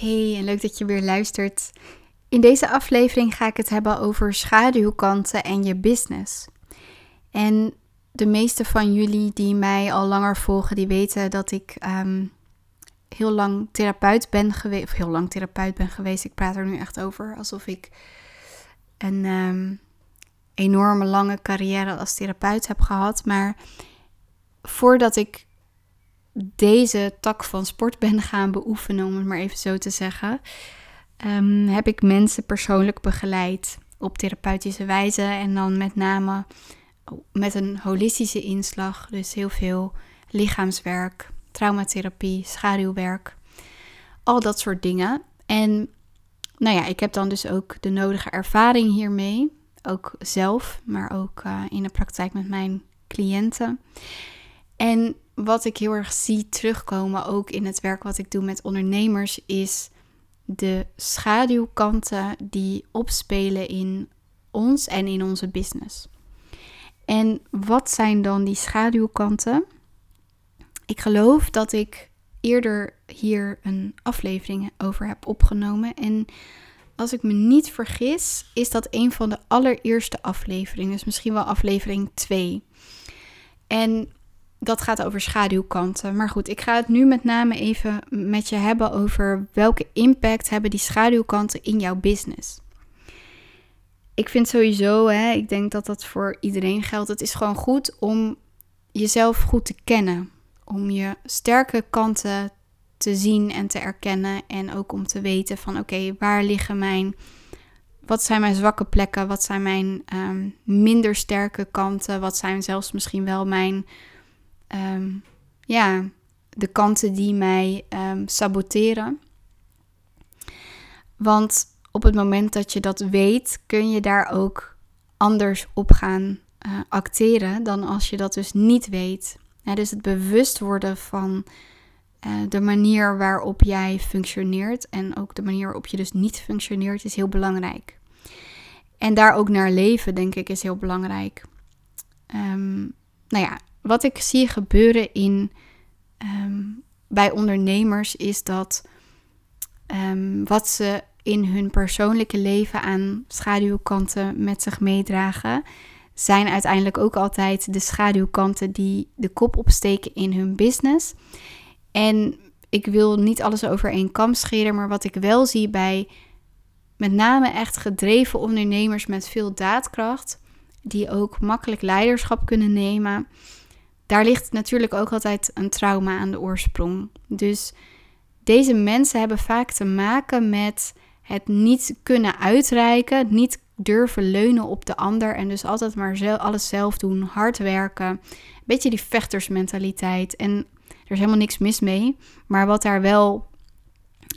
Hey, en leuk dat je weer luistert. In deze aflevering ga ik het hebben over schaduwkanten en je business. En de meeste van jullie die mij al langer volgen, die weten dat ik ehm, heel lang therapeut ben geweest. Of heel lang therapeut ben geweest. Ik praat er nu echt over alsof ik een ehm, enorme lange carrière als therapeut heb gehad. Maar voordat ik deze tak van sport ben gaan beoefenen, om het maar even zo te zeggen, ehm, heb ik mensen persoonlijk begeleid op therapeutische wijze en dan met name met een holistische inslag. Dus heel veel lichaamswerk, traumatherapie, schaduwwerk, al dat soort dingen. En nou ja, ik heb dan dus ook de nodige ervaring hiermee, ook zelf, maar ook uh, in de praktijk met mijn cliënten. En wat ik heel erg zie terugkomen, ook in het werk wat ik doe met ondernemers, is de schaduwkanten die opspelen in ons en in onze business. En wat zijn dan die schaduwkanten? Ik geloof dat ik eerder hier een aflevering over heb opgenomen. En als ik me niet vergis, is dat een van de allereerste afleveringen. Dus misschien wel aflevering 2. En dat gaat over schaduwkanten. Maar goed, ik ga het nu met name even met je hebben over welke impact hebben die schaduwkanten in jouw business. Ik vind sowieso, hè, ik denk dat dat voor iedereen geldt. Het is gewoon goed om jezelf goed te kennen. Om je sterke kanten te zien en te erkennen. En ook om te weten van oké, waar liggen mijn. Wat zijn mijn zwakke plekken? Wat zijn mijn ehm, minder sterke kanten? Wat zijn zelfs misschien wel mijn Ehm, ja, de kanten die mij um, saboteren. Want op het moment dat je dat weet, kun je daar ook anders op gaan uh, acteren dan als je dat dus niet weet. dus het bewust worden van uh, de manier waarop jij functioneert en ook de manier waarop je dus niet functioneert is heel belangrijk. En daar ook naar leven, denk ik, is heel belangrijk. Um, nou ja, wat ik zie gebeuren in, ehm, bij ondernemers is dat um, wat ze in hun persoonlijke leven aan schaduwkanten met zich meedragen, zijn uiteindelijk ook altijd de schaduwkanten die de kop opsteken in hun business. En ik wil niet alles over één kam scheren, maar wat ik wel zie bij met name echt gedreven ondernemers met veel daadkracht, die ook makkelijk leiderschap kunnen nemen, daar ligt natuurlijk ook altijd een trauma aan de oorsprong. Dus deze mensen hebben vaak te maken met het niet kunnen uitreiken, niet durven leunen op de ander en dus altijd maar alles zelf doen, hard werken. Een beetje die vechtersmentaliteit. En er is helemaal niks mis mee. Maar wat daar wel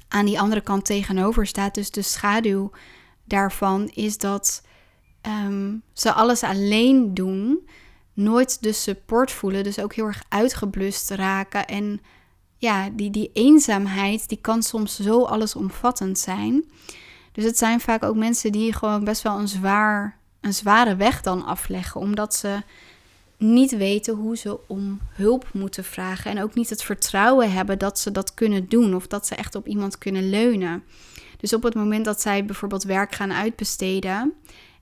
aan die andere kant tegenover staat, dus de schaduw daarvan, is dat um, ze alles alleen doen nooit de support voelen. Dus ook heel erg uitgeblust raken. En ja, die, die eenzaamheid, die kan soms zo allesomvattend zijn. Dus het zijn vaak ook mensen die gewoon best wel een, zwaar, een zware weg dan afleggen. Omdat ze niet weten hoe ze om hulp moeten vragen. En ook niet het vertrouwen hebben dat ze dat kunnen doen. Of dat ze echt op iemand kunnen leunen. Dus op het moment dat zij bijvoorbeeld werk gaan uitbesteden.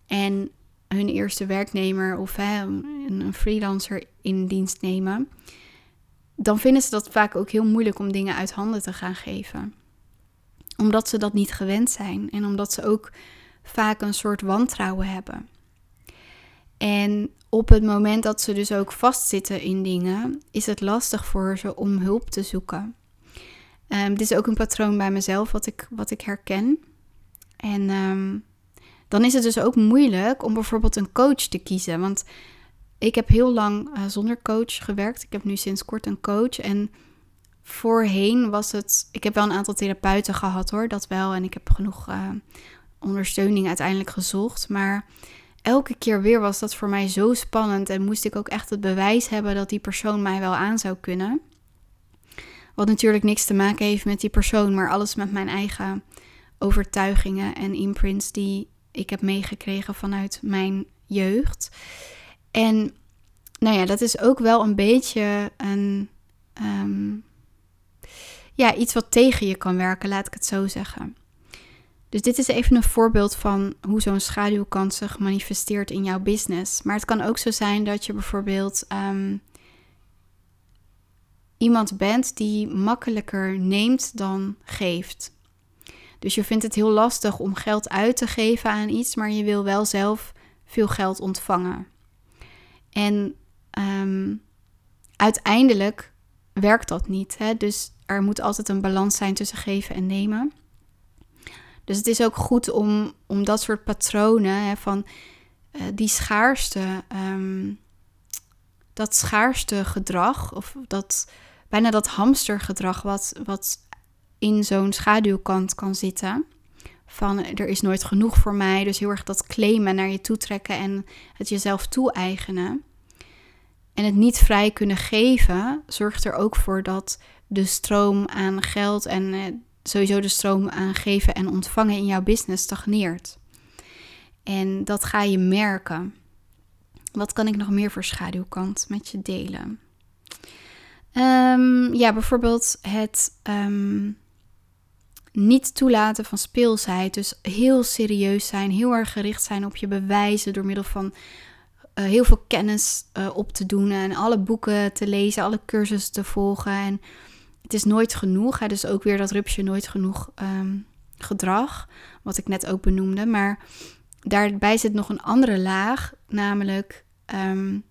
En hun eerste werknemer of een freelancer in dienst nemen, dan vinden ze dat vaak ook heel moeilijk om dingen uit handen te gaan geven. Omdat ze dat niet gewend zijn en omdat ze ook vaak een soort wantrouwen hebben. En op het moment dat ze dus ook vastzitten in dingen, is het lastig voor ze om hulp te zoeken. Um, dit is ook een patroon bij mezelf wat ik, wat ik herken. En um, dan is het dus ook moeilijk om bijvoorbeeld een coach te kiezen. Want ik heb heel lang uh, zonder coach gewerkt. Ik heb nu sinds kort een coach. En voorheen was het. Ik heb wel een aantal therapeuten gehad hoor, dat wel. En ik heb genoeg uh, ondersteuning uiteindelijk gezocht. Maar elke keer weer was dat voor mij zo spannend. En moest ik ook echt het bewijs hebben dat die persoon mij wel aan zou kunnen. Wat natuurlijk niks te maken heeft met die persoon, maar alles met mijn eigen overtuigingen en imprints die ik heb meegekregen vanuit mijn jeugd. En nou ja, dat is ook wel een beetje een. Ehm, ja, iets wat tegen je kan werken, laat ik het zo zeggen. Dus dit is even een voorbeeld van hoe zo'n schaduwkant zich manifesteert in jouw business. Maar het kan ook zo zijn dat je bijvoorbeeld ehm, iemand bent die makkelijker neemt dan geeft. Dus je vindt het heel lastig om geld uit te geven aan iets, maar je wil wel zelf veel geld ontvangen. En ehm, uiteindelijk werkt dat niet. Hè? Dus er moet altijd een balans zijn tussen geven en nemen. Dus het is ook goed om, om dat soort patronen hè, van uh, die schaarste, um, dat schaarste gedrag, of dat bijna dat hamstergedrag wat, wat in zo'n schaduwkant kan zitten. Van er is nooit genoeg voor mij. Dus heel erg dat claimen naar je toe trekken en het jezelf toe-eigenen. En het niet vrij kunnen geven zorgt er ook voor dat de stroom aan geld en eh, sowieso de stroom aan geven en ontvangen in jouw business stagneert. En dat ga je merken. Wat kan ik nog meer voor schaduwkant met je delen? Um, ja, bijvoorbeeld het um, niet toelaten van speelsheid. Dus heel serieus zijn, heel erg gericht zijn op je bewijzen door middel van uh, heel veel kennis uh, op te doen en alle boeken te lezen, alle cursussen te volgen. En het is nooit genoeg. Hè? Dus ook weer dat rupsje nooit genoeg um, gedrag, wat ik net ook benoemde. Maar daarbij zit nog een andere laag, namelijk um,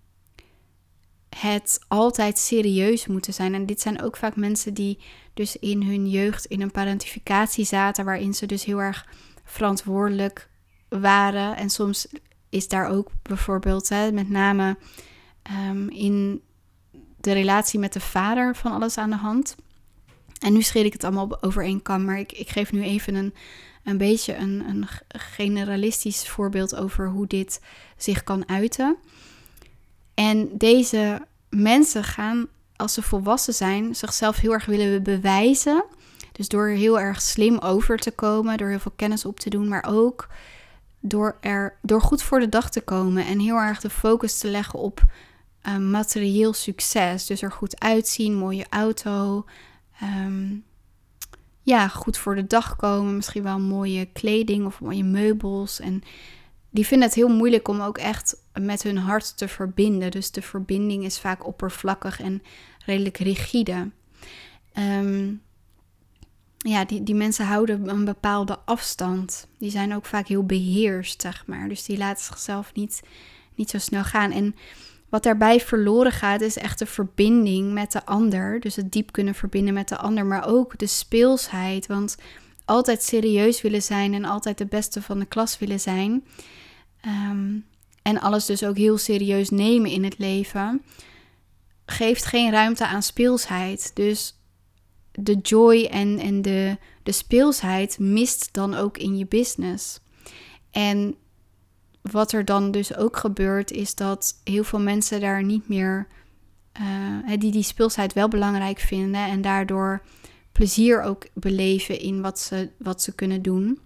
het altijd serieus moeten zijn. En dit zijn ook vaak mensen die dus in hun jeugd in een parentificatie zaten, waarin ze dus heel erg verantwoordelijk waren. En soms is daar ook bijvoorbeeld, hè, met name um, in de relatie met de vader van alles aan de hand. En nu scheer ik het allemaal over één kam, maar ik, ik geef nu even een, een beetje een, een generalistisch voorbeeld over hoe dit zich kan uiten. En deze mensen gaan, als ze volwassen zijn, zichzelf heel erg willen bewijzen. Dus door heel erg slim over te komen, door heel veel kennis op te doen, maar ook door, er, door goed voor de dag te komen en heel erg de focus te leggen op uh, materieel succes. Dus er goed uitzien, mooie auto, um, ja, goed voor de dag komen, misschien wel mooie kleding of mooie meubels. En die vinden het heel moeilijk om ook echt met hun hart te verbinden. Dus de verbinding is vaak oppervlakkig en redelijk rigide. Um, ja, die, die mensen houden een bepaalde afstand. Die zijn ook vaak heel beheerst, zeg maar. Dus die laten zichzelf niet, niet zo snel gaan. En wat daarbij verloren gaat, is echt de verbinding met de ander. Dus het diep kunnen verbinden met de ander, maar ook de speelsheid. Want altijd serieus willen zijn en altijd de beste van de klas willen zijn. Ehm, en alles dus ook heel serieus nemen in het leven, geeft geen ruimte aan speelsheid. Dus de joy en, en de, de speelsheid mist dan ook in je business. En wat er dan dus ook gebeurt, is dat heel veel mensen daar niet meer, uh, die die speelsheid wel belangrijk vinden en daardoor plezier ook beleven in wat ze, wat ze kunnen doen,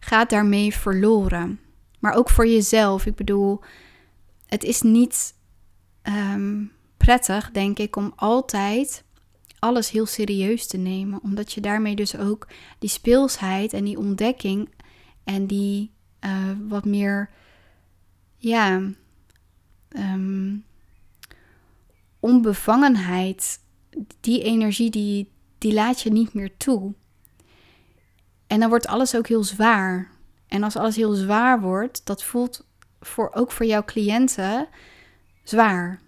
gaat daarmee verloren. Maar ook voor jezelf. Ik bedoel, het is niet um, prettig, denk ik, om altijd alles heel serieus te nemen. Omdat je daarmee dus ook die speelsheid en die ontdekking en die uh, wat meer, ja, um, onbevangenheid, die energie, die, die laat je niet meer toe. En dan wordt alles ook heel zwaar. En als alles heel zwaar wordt, dat voelt voor, ook voor jouw cliënten zwaar.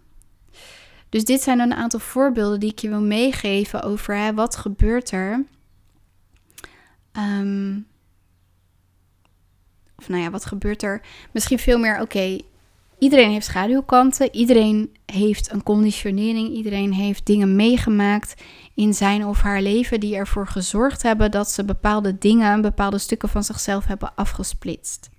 Dus dit zijn een aantal voorbeelden die ik je wil meegeven over hè, wat gebeurt er. Um, of nou ja, wat gebeurt er? Misschien veel meer, oké, iedereen heeft schaduwkanten. Iedereen heeft een conditionering. Iedereen heeft dingen meegemaakt in zijn of haar leven die ervoor gezorgd hebben dat ze bepaalde dingen, bepaalde stukken van zichzelf hebben afgesplitst.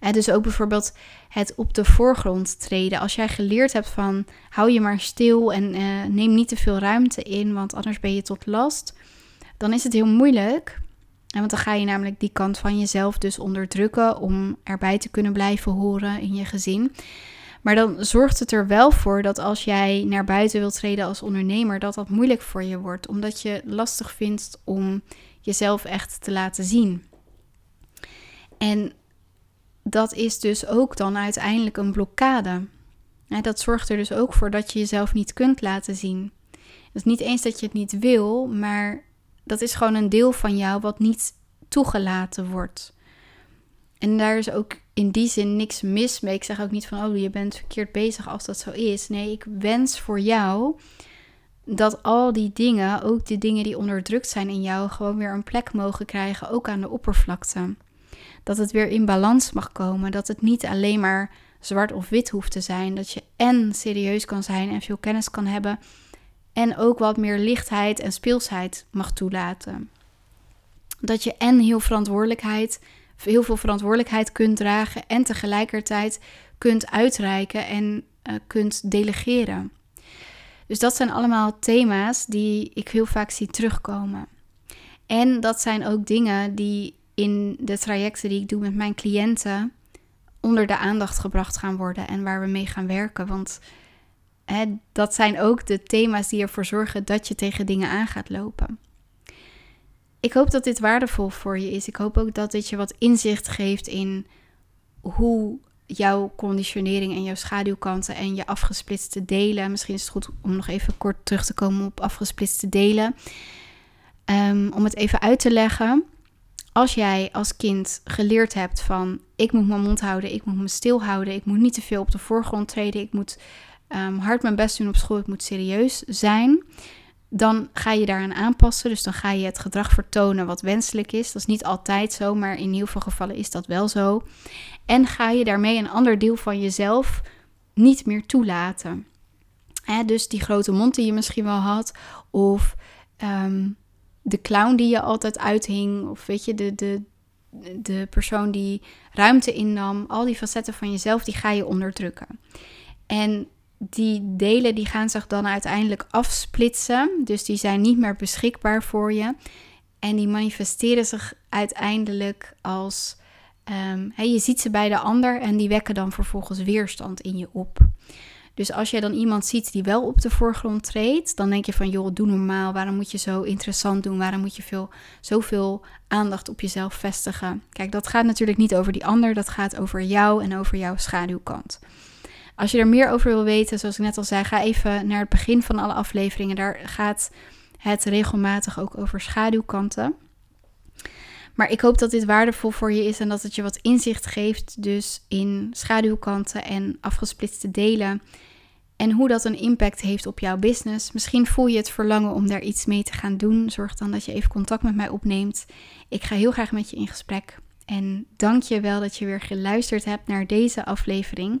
En dus ook bijvoorbeeld het op de voorgrond treden. Als jij geleerd hebt van hou je maar stil en uh, neem niet te veel ruimte in, want anders ben je tot last, dan is het heel moeilijk. En want dan ga je namelijk die kant van jezelf dus onderdrukken om erbij te kunnen blijven horen in je gezin. Maar dan zorgt het er wel voor dat als jij naar buiten wilt treden als ondernemer, dat dat moeilijk voor je wordt, omdat je lastig vindt om jezelf echt te laten zien. En dat is dus ook dan uiteindelijk een blokkade. dat zorgt er dus ook voor dat je jezelf niet kunt laten zien. Is niet eens dat je het niet wil, maar dat is gewoon een deel van jou wat niet toegelaten wordt. En daar is ook in die zin niks mis mee. Ik zeg ook niet van, oh, je bent verkeerd bezig als dat zo is. Nee, ik wens voor jou dat al die dingen, ook de dingen die onderdrukt zijn in jou, gewoon weer een plek mogen krijgen, ook aan de oppervlakte. Dat het weer in balans mag komen. Dat het niet alleen maar zwart of wit hoeft te zijn. Dat je en serieus kan zijn en veel kennis kan hebben. En ook wat meer lichtheid en speelsheid mag toelaten. Dat je en heel verantwoordelijkheid heel veel verantwoordelijkheid kunt dragen en tegelijkertijd kunt uitreiken en uh, kunt delegeren. Dus dat zijn allemaal thema's die ik heel vaak zie terugkomen. En dat zijn ook dingen die in de trajecten die ik doe met mijn cliënten onder de aandacht gebracht gaan worden en waar we mee gaan werken. Want dat zijn ook de thema's die ervoor zorgen dat je tegen dingen aan gaat lopen ik hoop dat dit waardevol voor je is. Ik hoop ook dat dit je wat inzicht geeft in hoe jouw conditionering en jouw schaduwkanten en je afgesplitste delen. Misschien is het goed om nog even kort terug te komen op afgesplitste delen. Um, om het even uit te leggen. Als jij als kind geleerd hebt van ik moet mijn mond houden, ik moet me stil houden, ik moet niet te veel op de voorgrond treden, ik moet um, hard mijn best doen op school, ik moet serieus zijn dan ga je daaraan aanpassen. Dus dan ga je het gedrag vertonen wat wenselijk is. Dat is niet altijd zo, maar in heel veel gevallen is dat wel zo. En ga je daarmee een ander deel van jezelf niet meer toelaten. dus die grote mond die je misschien wel had, of ehm, de clown die je altijd uithing, of weet je, de, de, de persoon die ruimte innam, al die facetten van jezelf, die ga je onderdrukken. En die delen die gaan zich dan uiteindelijk afsplitsen. Dus die zijn niet meer beschikbaar voor je. En die manifesteren zich uiteindelijk als. Um, je ziet ze bij de ander en die wekken dan vervolgens weerstand in je op. Dus als je dan iemand ziet die wel op de voorgrond treedt, dan denk je van joh, doe normaal. Waarom moet je zo interessant doen? Waarom moet je veel, zoveel aandacht op jezelf vestigen? Kijk, dat gaat natuurlijk niet over die ander, dat gaat over jou en over jouw schaduwkant. Als je er meer over wil weten, zoals ik net al zei, ga even naar het begin van alle afleveringen. Daar gaat het regelmatig ook over schaduwkanten. Maar ik hoop dat dit waardevol voor je is en dat het je wat inzicht geeft dus in schaduwkanten en afgesplitste delen. En hoe dat een impact heeft op jouw business. Misschien voel je het verlangen om daar iets mee te gaan doen. Zorg dan dat je even contact met mij opneemt. Ik ga heel graag met je in gesprek. En dank je wel dat je weer geluisterd hebt naar deze aflevering.